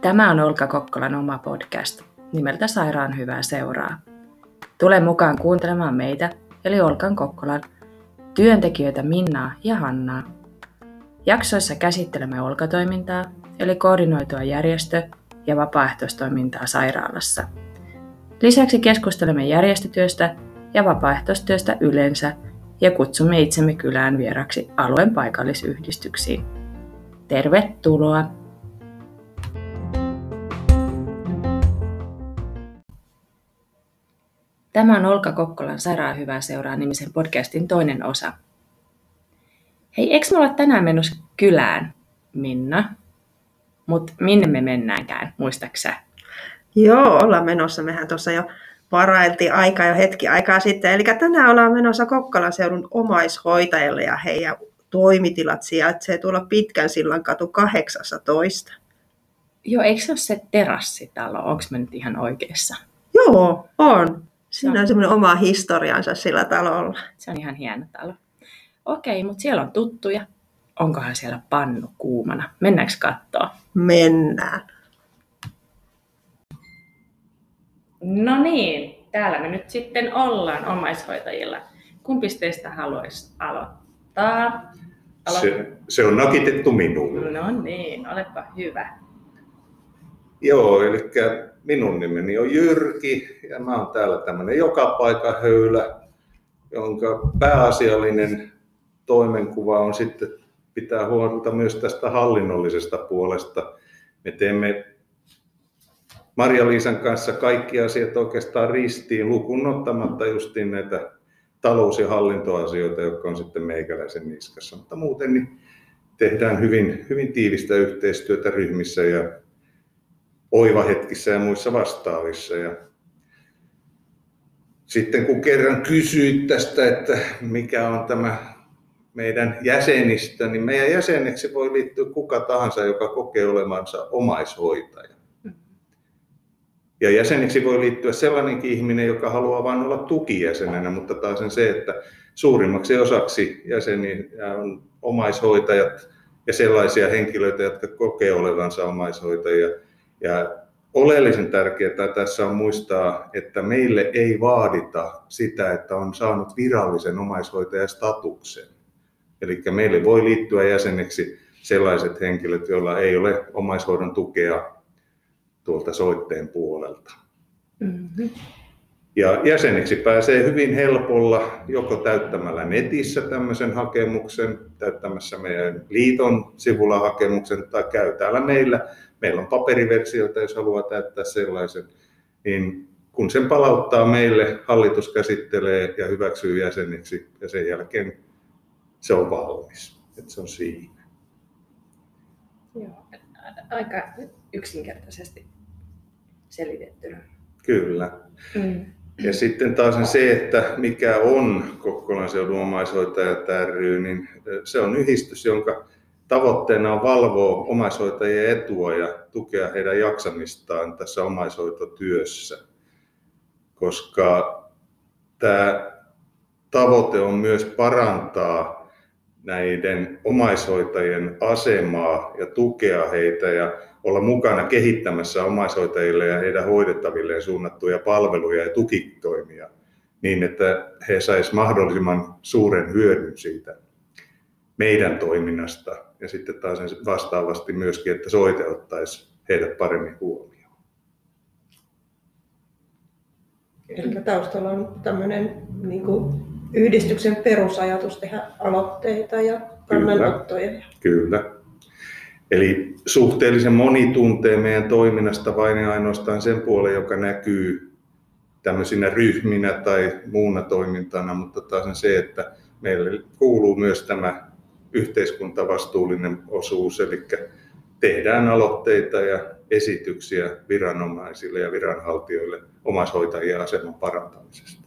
Tämä on Olka Kokkolan oma podcast nimeltä Sairaan hyvää seuraa. Tule mukaan kuuntelemaan meitä, eli Olkan Kokkolan, työntekijöitä Minnaa ja Hannaa. Jaksoissa käsittelemme olkatoimintaa, eli koordinoitua järjestö- ja vapaaehtoistoimintaa sairaalassa. Lisäksi keskustelemme järjestötyöstä ja vapaaehtoistyöstä yleensä ja kutsumme itsemme kylään vieraksi alueen paikallisyhdistyksiin. Tervetuloa! Tämä on Olka Kokkolan Sairaan hyvää seuraa nimisen podcastin toinen osa. Hei, eikö me olla tänään menossa kylään, Minna? Mutta minne me mennäänkään, muistaksä? Joo, ollaan menossa. Mehän tuossa jo varailtiin aika jo hetki aikaa sitten. Eli tänään ollaan menossa Kokkolan seudun omaishoitajille ja heidän toimitilat sijaitsee tuolla Pitkän sillan katu 18. Joo, eikö se ole se terassitalo? Onko me nyt ihan oikeassa? Joo, on. Siinä on semmoinen oma historiansa sillä talolla. Se on ihan hieno talo. Okei, mutta siellä on tuttuja. Onkohan siellä pannu kuumana? Mennäänkö katsoa? Mennään. No niin, täällä me nyt sitten ollaan omaishoitajilla. Kumpi teistä haluaisi aloittaa? Alo- se, se on nakitettu minulle. No niin, olepa hyvä. Joo, eli minun nimeni on Jyrki ja mä oon täällä tämmöinen joka paikka höylä, jonka pääasiallinen toimenkuva on sitten pitää huolta myös tästä hallinnollisesta puolesta. Me teemme Maria-Liisan kanssa kaikki asiat oikeastaan ristiin lukuun ottamatta justiin näitä talous- ja hallintoasioita, jotka on sitten meikäläisen niskassa. Mutta muuten niin tehdään hyvin, hyvin tiivistä yhteistyötä ryhmissä ja oivahetkissä ja muissa vastaavissa. Ja sitten kun kerran kysyit tästä, että mikä on tämä meidän jäsenistä, niin meidän jäseneksi voi liittyä kuka tahansa, joka kokee olevansa omaishoitaja. Ja jäseniksi voi liittyä sellainenkin ihminen, joka haluaa vain olla tukijäsenenä, mutta taas se, että suurimmaksi osaksi jäseniä on omaishoitajat ja sellaisia henkilöitä, jotka kokee olevansa omaishoitajia. Ja oleellisen tärkeää tässä on muistaa, että meille ei vaadita sitä, että on saanut virallisen omaishoitajastatuksen. Eli meille voi liittyä jäseneksi sellaiset henkilöt, joilla ei ole omaishoidon tukea tuolta soitteen puolelta. Mm-hmm. Ja jäseneksi pääsee hyvin helpolla joko täyttämällä netissä tämmöisen hakemuksen, täyttämässä meidän liiton sivulla hakemuksen tai käy täällä meillä. Meillä on paperiversioita, jos haluaa täyttää sellaisen. Niin kun sen palauttaa meille, hallitus käsittelee ja hyväksyy jäseneksi ja sen jälkeen se on valmis. Että se on siinä. Joo, aika yksinkertaisesti selitettynä. Kyllä. Mm. Ja sitten taas se, että mikä on Kokkolan seudun omaishoitajat ry, niin se on yhdistys, jonka tavoitteena on valvoa omaishoitajien etua ja tukea heidän jaksamistaan tässä omaishoitotyössä. Koska tämä tavoite on myös parantaa näiden omaishoitajien asemaa ja tukea heitä ja olla mukana kehittämässä omaishoitajille ja heidän hoidettavilleen suunnattuja palveluja ja tukitoimia niin, että he saisivat mahdollisimman suuren hyödyn siitä meidän toiminnasta ja sitten taas vastaavasti myöskin, että soite ottaisi heidät paremmin huomioon. Eli taustalla on tämmöinen niin kuin yhdistyksen perusajatus tehdä aloitteita ja kannanottoja. Kyllä, kyllä. Eli suhteellisen moni tuntee meidän toiminnasta vain ja ainoastaan sen puolen, joka näkyy tämmöisinä ryhminä tai muuna toimintana, mutta taas se, että meille kuuluu myös tämä yhteiskuntavastuullinen osuus, eli tehdään aloitteita ja esityksiä viranomaisille ja viranhaltijoille omaishoitajien aseman parantamisesta.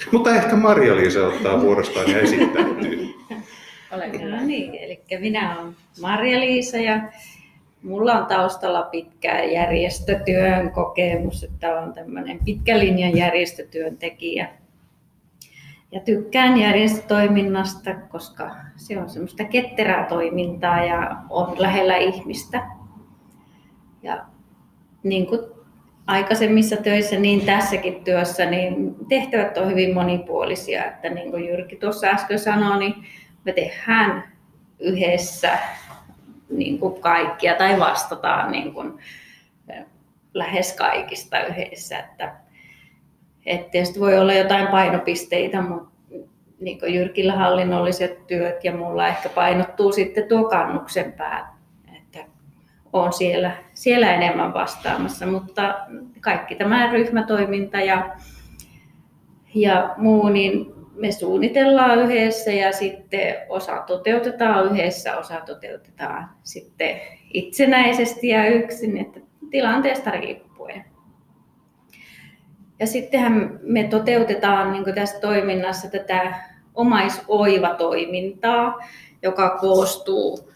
Mutta ehkä Maria-Liisa ottaa vuorostaan ja esittäytyy. Olen no niin, eli minä olen Marja-Liisa ja mulla on taustalla pitkä järjestötyön kokemus, että olen tämmöinen pitkälinjan järjestötyöntekijä. ja tykkään järjestötoiminnasta, koska se on semmoista ketterää toimintaa ja on lähellä ihmistä. Ja niin kuin aikaisemmissa töissä, niin tässäkin työssä, niin tehtävät on hyvin monipuolisia. Että niin kuin Jyrki tuossa äsken sanoi, niin me tehdään yhdessä niin kuin kaikkia tai vastataan niin kuin lähes kaikista yhdessä. Että, että tietysti voi olla jotain painopisteitä, mutta niin kuin Jyrkillä hallinnolliset työt ja mulla ehkä painottuu sitten tuo kannuksen pää, on siellä, siellä enemmän vastaamassa, mutta kaikki tämä ryhmätoiminta ja, ja muu, niin me suunnitellaan yhdessä ja sitten osa toteutetaan yhdessä, osa toteutetaan sitten itsenäisesti ja yksin, että tilanteesta riippuen. Ja sittenhän me toteutetaan niin tässä toiminnassa tätä omaisoiva-toimintaa, joka koostuu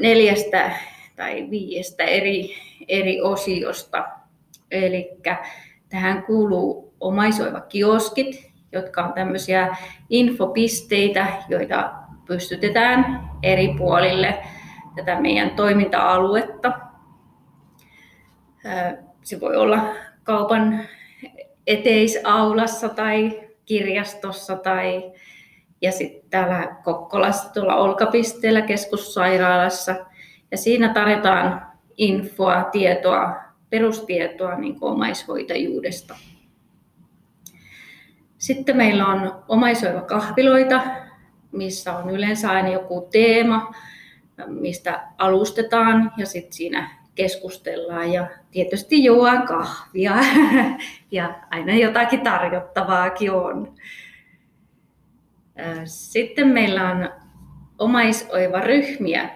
neljästä tai viiestä eri, eri osiosta. Eli tähän kuuluu omaisoiva kioskit, jotka on tämmöisiä infopisteitä, joita pystytetään eri puolille tätä meidän toiminta-aluetta. Se voi olla kaupan eteisaulassa tai kirjastossa tai ja sitten täällä Kokkolassa tuolla Olkapisteellä keskussairaalassa. Ja siinä tarjotaan infoa, tietoa, perustietoa niin omaishoitajuudesta. Sitten meillä on omaisoiva kahviloita, missä on yleensä aina joku teema, mistä alustetaan ja sitten siinä keskustellaan ja tietysti juodaan kahvia ja aina jotakin tarjottavaakin on. Sitten meillä on omaisoiva ryhmiä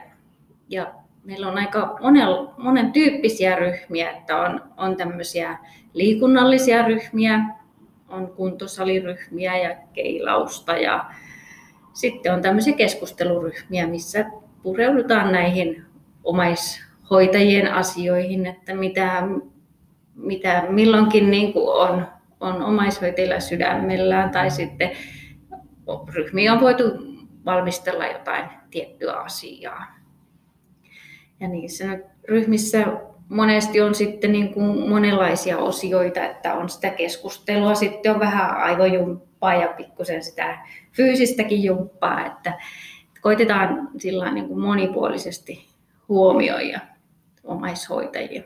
ja meillä on aika monen, monen tyyppisiä ryhmiä, että on, on tämmöisiä liikunnallisia ryhmiä, on kuntosaliryhmiä ja keilausta ja sitten on tämmöisiä keskusteluryhmiä, missä pureudutaan näihin omaishoitajien asioihin, että mitä, mitä milloinkin niin kuin on, on omaishoitajilla sydämellään tai sitten ryhmiä on voitu valmistella jotain tiettyä asiaa. Ja niissä ryhmissä monesti on sitten niin kuin monenlaisia osioita, että on sitä keskustelua, sitten on vähän aivojumppaa ja pikkusen sitä fyysistäkin jumppaa, että koitetaan sillä niin kuin monipuolisesti huomioida omaishoitajia.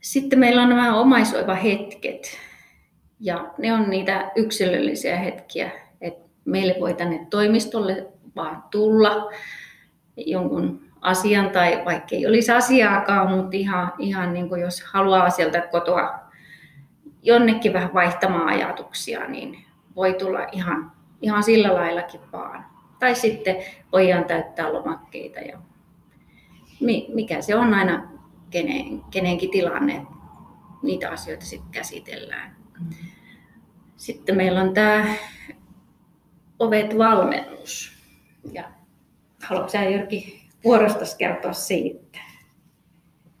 Sitten meillä on nämä omaisoiva hetket, ja ne on niitä yksilöllisiä hetkiä, että meille voi tänne toimistolle vaan tulla jonkun asian tai vaikka ei olisi asiaakaan, mutta ihan, ihan niin kuin jos haluaa sieltä kotoa jonnekin vähän vaihtamaan ajatuksia, niin voi tulla ihan, ihan sillä laillakin vaan. Tai sitten voidaan täyttää lomakkeita ja mikä se on aina kenen, kenenkin tilanne, niitä asioita sitten käsitellään. Sitten meillä on tämä Ovet-valmennus. Ja haluatko sinä Jyrki vuorostas kertoa siitä?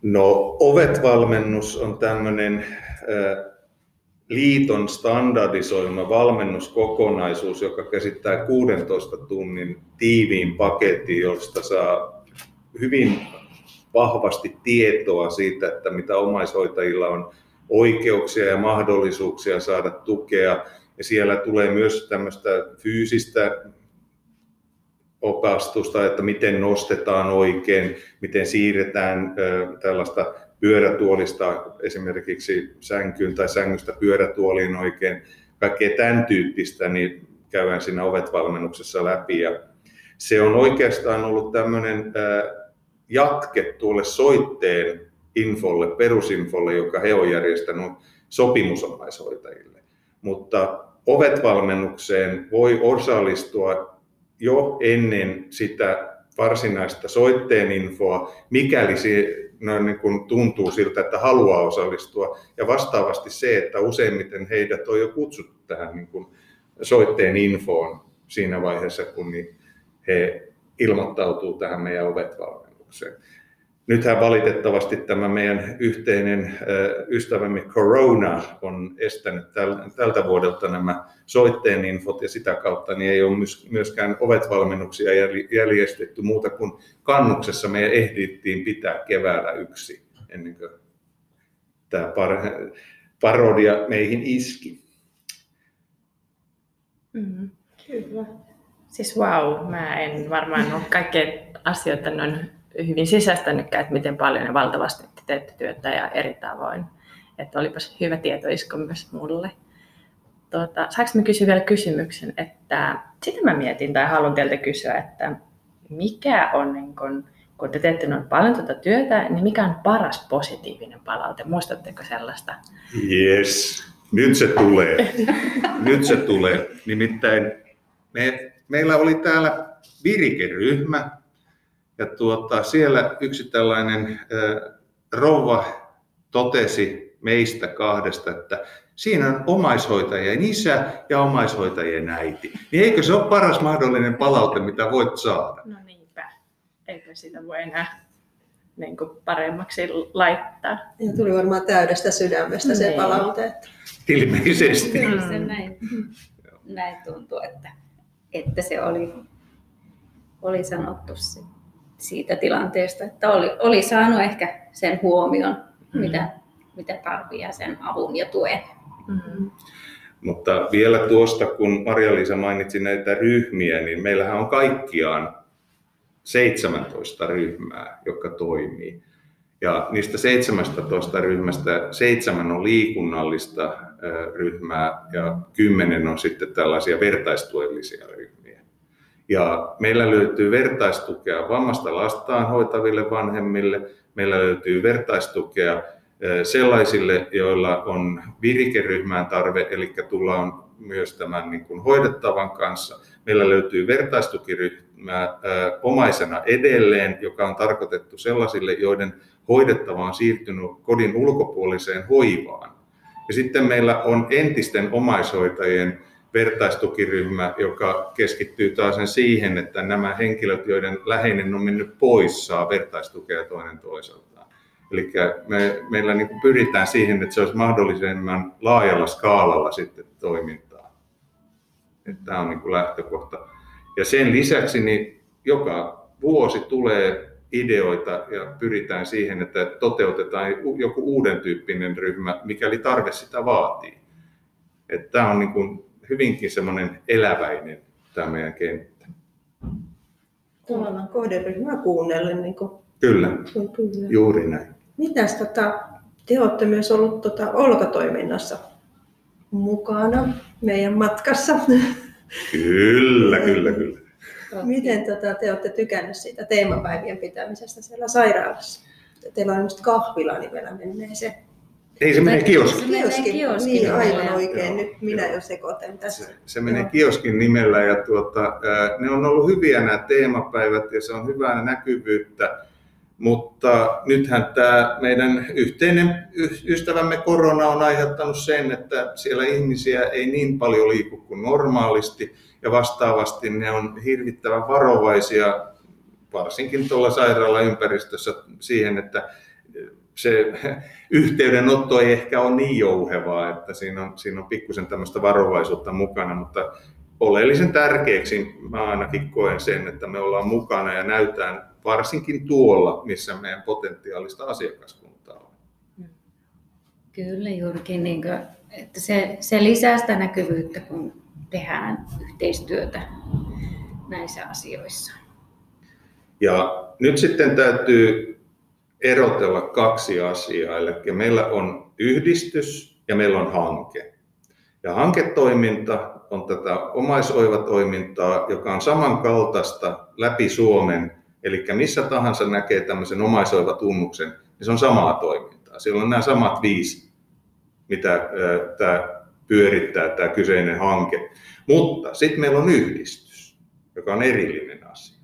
No Ovet-valmennus on tämmöinen liiton standardisoima valmennuskokonaisuus, joka käsittää 16 tunnin tiiviin paketin, josta saa hyvin vahvasti tietoa siitä, että mitä omaishoitajilla on oikeuksia ja mahdollisuuksia saada tukea. Ja siellä tulee myös tämmöistä fyysistä opastusta, että miten nostetaan oikein, miten siirretään tällaista pyörätuolista esimerkiksi sänkyyn tai sängystä pyörätuoliin oikein. Kaikkea tämän tyyppistä niin käydään siinä ovet-valmennuksessa läpi. Ja se on oikeastaan ollut tämmöinen jatke tuolle soitteen infolle, perusinfolle, joka he on järjestänyt sopimusomaishoitajille. Mutta ovet-valmennukseen voi osallistua jo ennen sitä varsinaista soitteen infoa, mikäli se no, niin kuin tuntuu siltä, että haluaa osallistua. Ja vastaavasti se, että useimmiten heidät on jo kutsuttu tähän niin kuin soitteen infoon siinä vaiheessa, kun he ilmoittautuu tähän meidän ovet-valmennukseen. Nythän valitettavasti tämä meidän yhteinen ystävämme Corona on estänyt tältä vuodelta nämä soitteen infot ja sitä kautta niin ei ole myöskään ovet-valmennuksia järjestetty muuta kuin kannuksessa me ehdittiin pitää keväällä yksi ennen kuin tämä parodia meihin iski. Mm, kyllä. Siis wow, mä en varmaan ole kaikkea asioita noin hyvin sisäistänytkään, että miten paljon ja valtavasti te teette työtä ja eri tavoin. Että olipas hyvä tietoisko myös mulle. Tuota, saanko mä kysyä vielä kysymyksen, että sitä mä mietin tai haluan teiltä kysyä, että mikä on, niin kun, kun te teette noin paljon tuota työtä, niin mikä on paras positiivinen palaute? Muistatteko sellaista? Yes, nyt se tulee. nyt se tulee. Nimittäin me, meillä oli täällä virikeryhmä, ja tuota, siellä yksi tällainen äh, rouva totesi meistä kahdesta, että siinä on omaishoitajien isä ja omaishoitajien äiti. Niin eikö se ole paras mahdollinen palaute, mitä voit saada? No niinpä. Eikö sitä voi enää niin kuin paremmaksi laittaa. Ja tuli varmaan täydestä sydämestä se niin. palaute. Ilmeisesti. Kyllä se näin, näin tuntuu, että, että se oli, oli sanottu se siitä tilanteesta, että oli, oli saanut ehkä sen huomion, mm-hmm. mitä, mitä tarvii ja sen avun ja tuen. Mm-hmm. Mutta vielä tuosta, kun Maria-Liisa mainitsi näitä ryhmiä, niin meillähän on kaikkiaan 17 ryhmää, jotka toimii. Ja niistä 17 ryhmästä seitsemän on liikunnallista ryhmää ja kymmenen on sitten tällaisia vertaistuellisia ryhmiä. Ja meillä löytyy vertaistukea vammasta lastaan hoitaville vanhemmille, meillä löytyy vertaistukea sellaisille, joilla on virikeryhmään tarve, eli tullaan myös tämän niin kuin hoidettavan kanssa. Meillä löytyy vertaistukiryhmä omaisena edelleen, joka on tarkoitettu sellaisille, joiden hoidettava on siirtynyt kodin ulkopuoliseen hoivaan. Ja sitten meillä on entisten omaishoitajien vertaistukiryhmä, joka keskittyy taas siihen, että nämä henkilöt, joiden läheinen on mennyt pois, saa vertaistukea toinen toiseltaan. Eli me, meillä niin pyritään siihen, että se olisi mahdollisimman laajalla skaalalla sitten toimintaa. Tämä on niin kuin lähtökohta. Ja sen lisäksi niin joka vuosi tulee ideoita ja pyritään siihen, että toteutetaan joku uuden tyyppinen ryhmä, mikäli tarve sitä vaatii. Että tämä on niin kuin hyvinkin semmoinen eläväinen tämä meidän kenttä. Tavallaan kohderyhmää kuunnellen. Niin kuin... Kyllä, Kyllä, juuri näin. Mitäs tota, te olette myös ollut tota, Olka-toiminnassa mukana meidän matkassa. Kyllä, kyllä, kyllä. Miten tota, te olette tykänneet siitä teemapäivien pitämisestä siellä sairaalassa? Teillä on just kahvila, niin vielä menee se ei, se menee kioski. Se menee kioski. Niin, aivan oikein. Joo, Nyt minä jo sekoitan tässä. Se, se menee kioskin nimellä ja tuota, ne on ollut hyviä nämä teemapäivät ja se on hyvää näkyvyyttä. Mutta nythän tämä meidän yhteinen ystävämme korona on aiheuttanut sen, että siellä ihmisiä ei niin paljon liiku kuin normaalisti ja vastaavasti ne on hirvittävän varovaisia, varsinkin tuolla sairaalaympäristössä siihen, että se yhteydenotto ei ehkä ole niin jouhevaa, että siinä on, siinä on pikkusen tämmöistä varovaisuutta mukana, mutta oleellisen tärkeäksi mä ainakin koen sen, että me ollaan mukana ja näytään varsinkin tuolla, missä meidän potentiaalista asiakaskuntaa on. Kyllä juurikin, niin kuin, että se, se lisää sitä näkyvyyttä, kun tehdään yhteistyötä näissä asioissa. Ja nyt sitten täytyy erotella kaksi asiaa. Eli meillä on yhdistys ja meillä on hanke. Ja hanketoiminta on tätä omaisoivatoimintaa, joka on samankaltaista läpi Suomen. Eli missä tahansa näkee tämmöisen omaisoivatunnuksen, niin se on samaa toimintaa. Siellä on nämä samat viisi, mitä tämä pyörittää tämä kyseinen hanke. Mutta sitten meillä on yhdistys, joka on erillinen asia.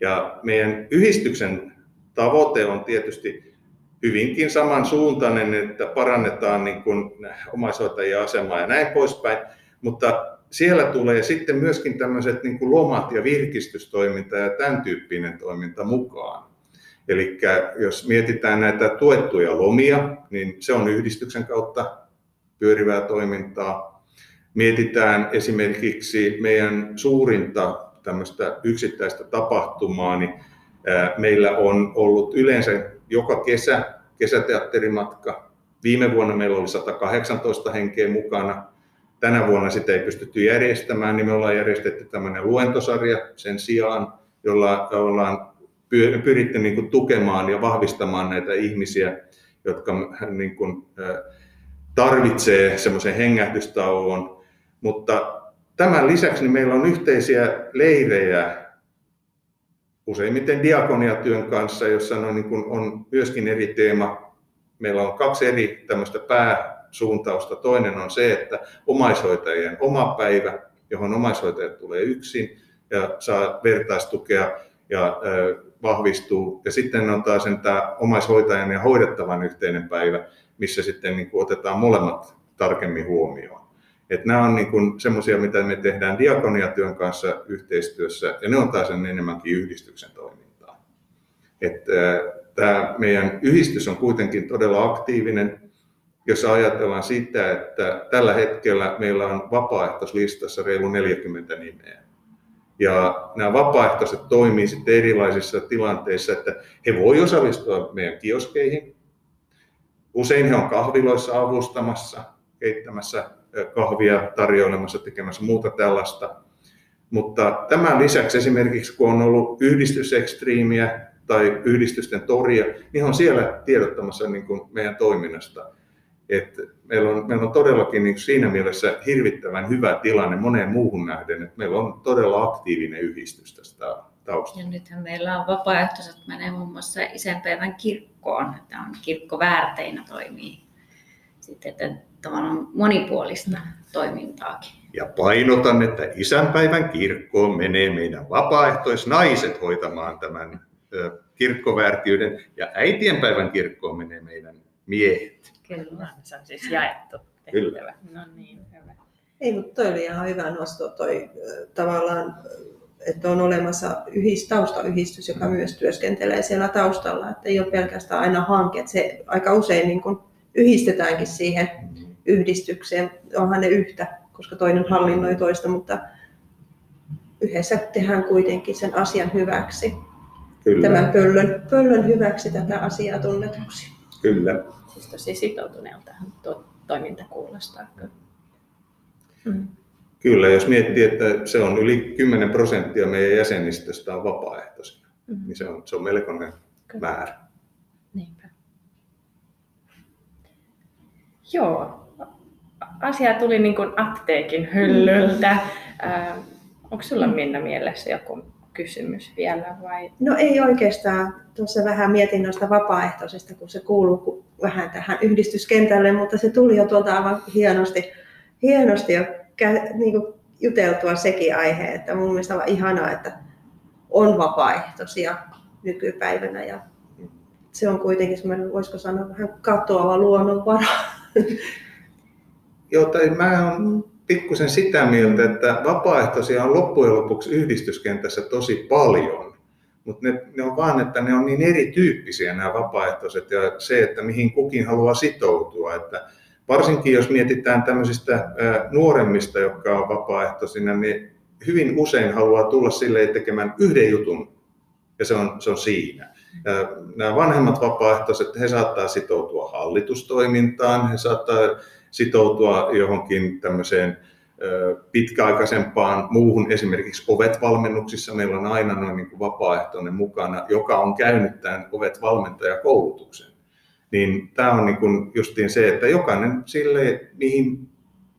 Ja meidän yhdistyksen tavoite on tietysti hyvinkin samansuuntainen, että parannetaan niin kuin omaishoitajien asemaa ja näin poispäin, mutta siellä tulee sitten myöskin tämmöiset niin kuin lomat ja virkistystoiminta ja tämän tyyppinen toiminta mukaan. Eli jos mietitään näitä tuettuja lomia, niin se on yhdistyksen kautta pyörivää toimintaa. Mietitään esimerkiksi meidän suurinta tämmöistä yksittäistä tapahtumaa, niin meillä on ollut yleensä joka kesä kesäteatterimatka. Viime vuonna meillä oli 118 henkeä mukana. Tänä vuonna sitä ei pystytty järjestämään, niin me ollaan järjestetty tämmöinen luentosarja sen sijaan, jolla ollaan pyritty niin kuin tukemaan ja vahvistamaan näitä ihmisiä, jotka niin kuin, tarvitsee semmoisen hengähdystauon. Mutta tämän lisäksi niin meillä on yhteisiä leirejä useimmiten diakoniatyön kanssa, jossa on, niin kuin, on myöskin eri teema. Meillä on kaksi eri tämmöistä pääsuuntausta. Toinen on se, että omaishoitajien oma päivä, johon omaishoitajat tulee yksin ja saa vertaistukea ja vahvistuu. Ja sitten on taas tämä omaishoitajan ja hoidettavan yhteinen päivä, missä sitten niin kuin otetaan molemmat tarkemmin huomioon. Et nämä on niin semmoisia, mitä me tehdään diakoniatyön kanssa yhteistyössä, ja ne on taas enemmänkin yhdistyksen toimintaa. Et, tämä meidän yhdistys on kuitenkin todella aktiivinen, jos ajatellaan sitä, että tällä hetkellä meillä on vapaaehtoislistassa reilu 40 nimeä. Ja nämä vapaaehtoiset toimii sitten erilaisissa tilanteissa, että he voi osallistua meidän kioskeihin. Usein he on kahviloissa avustamassa, keittämässä kahvia, tarjoilemassa, tekemässä muuta tällaista. Mutta tämän lisäksi esimerkiksi kun on ollut yhdistysekstriimiä tai yhdistysten toria, niin on siellä tiedottamassa niin kuin meidän toiminnasta. Et meillä, on, meillä on todellakin niin siinä mielessä hirvittävän hyvä tilanne moneen muuhun nähden, että meillä on todella aktiivinen yhdistys tästä taustalla. Ja nythän meillä on vapaaehtoiset menee muun muassa isänpäivän kirkkoon, että on kirkkoväärteinä toimii. Sitten, että tavallaan monipuolista toimintaakin. Ja painotan, että isänpäivän kirkkoon menee meidän vapaaehtoisnaiset hoitamaan tämän kirkkoväärtiyden ja äitienpäivän kirkkoon menee meidän miehet. Kyllä, se on siis jaettu tehtävä. Kyllä. No niin, hyvä. Ei, mutta toi oli ihan hyvä nosto toi tavallaan, että on olemassa yhdist, taustayhdistys, joka myös työskentelee siellä taustalla, että ei ole pelkästään aina hanke, että se aika usein niin kuin yhdistetäänkin siihen yhdistykseen, onhan ne yhtä, koska toinen hallinnoi toista, mutta yhdessä tehdään kuitenkin sen asian hyväksi. Kyllä. Tämän pöllön, pöllön hyväksi tätä asiaa tunnetuksi. Kyllä. Siis tosi sitoutuneelta tuo toiminta kuulostaa. Mm. Kyllä, jos miettii, että se on yli 10 prosenttia meidän jäsenistöstä on vapaaehtoisia, mm. niin se on, se on melkoinen Kyllä. määrä. Niinpä. Joo, asia tuli niin kuin apteekin hyllyltä. Mm. onko sulla Minna mielessä joku kysymys vielä vai? No ei oikeastaan. Tuossa vähän mietin noista vapaaehtoisista, kun se kuuluu vähän tähän yhdistyskentälle, mutta se tuli jo tuolta aivan hienosti, hienosti jo niin kuin juteltua sekin aihe, että mun mielestä on ihanaa, että on vapaaehtoisia nykypäivänä ja se on kuitenkin semmoinen, voisiko sanoa, vähän katoava luonnonvara. Joo, tai mä oon pikkusen sitä mieltä, että vapaaehtoisia on loppujen lopuksi yhdistyskentässä tosi paljon. Mutta ne, ne on vaan, että ne on niin erityyppisiä nämä vapaaehtoiset ja se, että mihin kukin haluaa sitoutua. Että varsinkin jos mietitään tämmöisistä nuoremmista, jotka on vapaaehtoisina, niin hyvin usein haluaa tulla sille tekemään yhden jutun ja se on, se on siinä. Nämä vanhemmat vapaaehtoiset, he saattaa sitoutua hallitustoimintaan, he saattaa sitoutua johonkin tämmöiseen pitkäaikaisempaan muuhun, esimerkiksi ovet-valmennuksissa meillä on aina noin niin kuin vapaaehtoinen mukana, joka on käynyt tämän ovet-valmentajakoulutuksen. Niin tämä on niin kuin justiin se, että jokainen sille, mihin,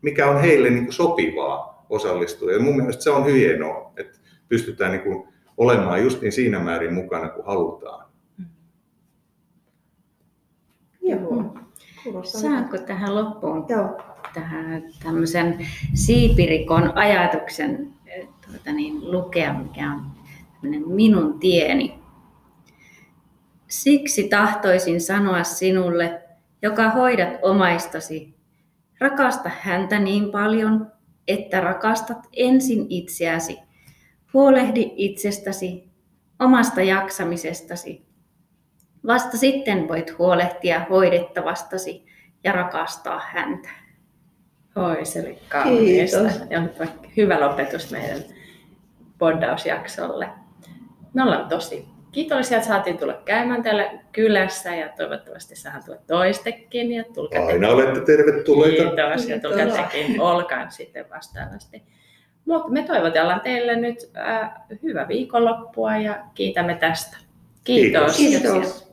mikä on heille niin kuin sopivaa osallistua. Ja mun mielestä se on hienoa, että pystytään niin kuin olemaan justiin siinä määrin mukana, kun halutaan. Joo. Saanko tähän loppuun Joo. tähän tämmöisen siipirikon ajatuksen tuota niin, lukea, mikä on minun tieni. Siksi tahtoisin sanoa sinulle, joka hoidat omaistasi, rakasta häntä niin paljon, että rakastat ensin itseäsi. Huolehdi itsestäsi, omasta jaksamisestasi Vasta sitten voit huolehtia hoidettavastasi ja rakastaa häntä. Oi, se oli kaunista. Ja vaikka hyvä lopetus meidän poddausjaksolle. Me ollaan tosi kiitollisia, että saatiin tulla käymään täällä kylässä ja toivottavasti saadaan tulla toistekin. Ja tulkaa te- Aina olette tervetulleita. Kiitos ja tulkaa tekin olkaan sitten vastaavasti. Mutta me toivotellaan teille nyt äh, hyvää viikonloppua ja kiitämme tästä. Kiitos. Kiitos. Kiitos.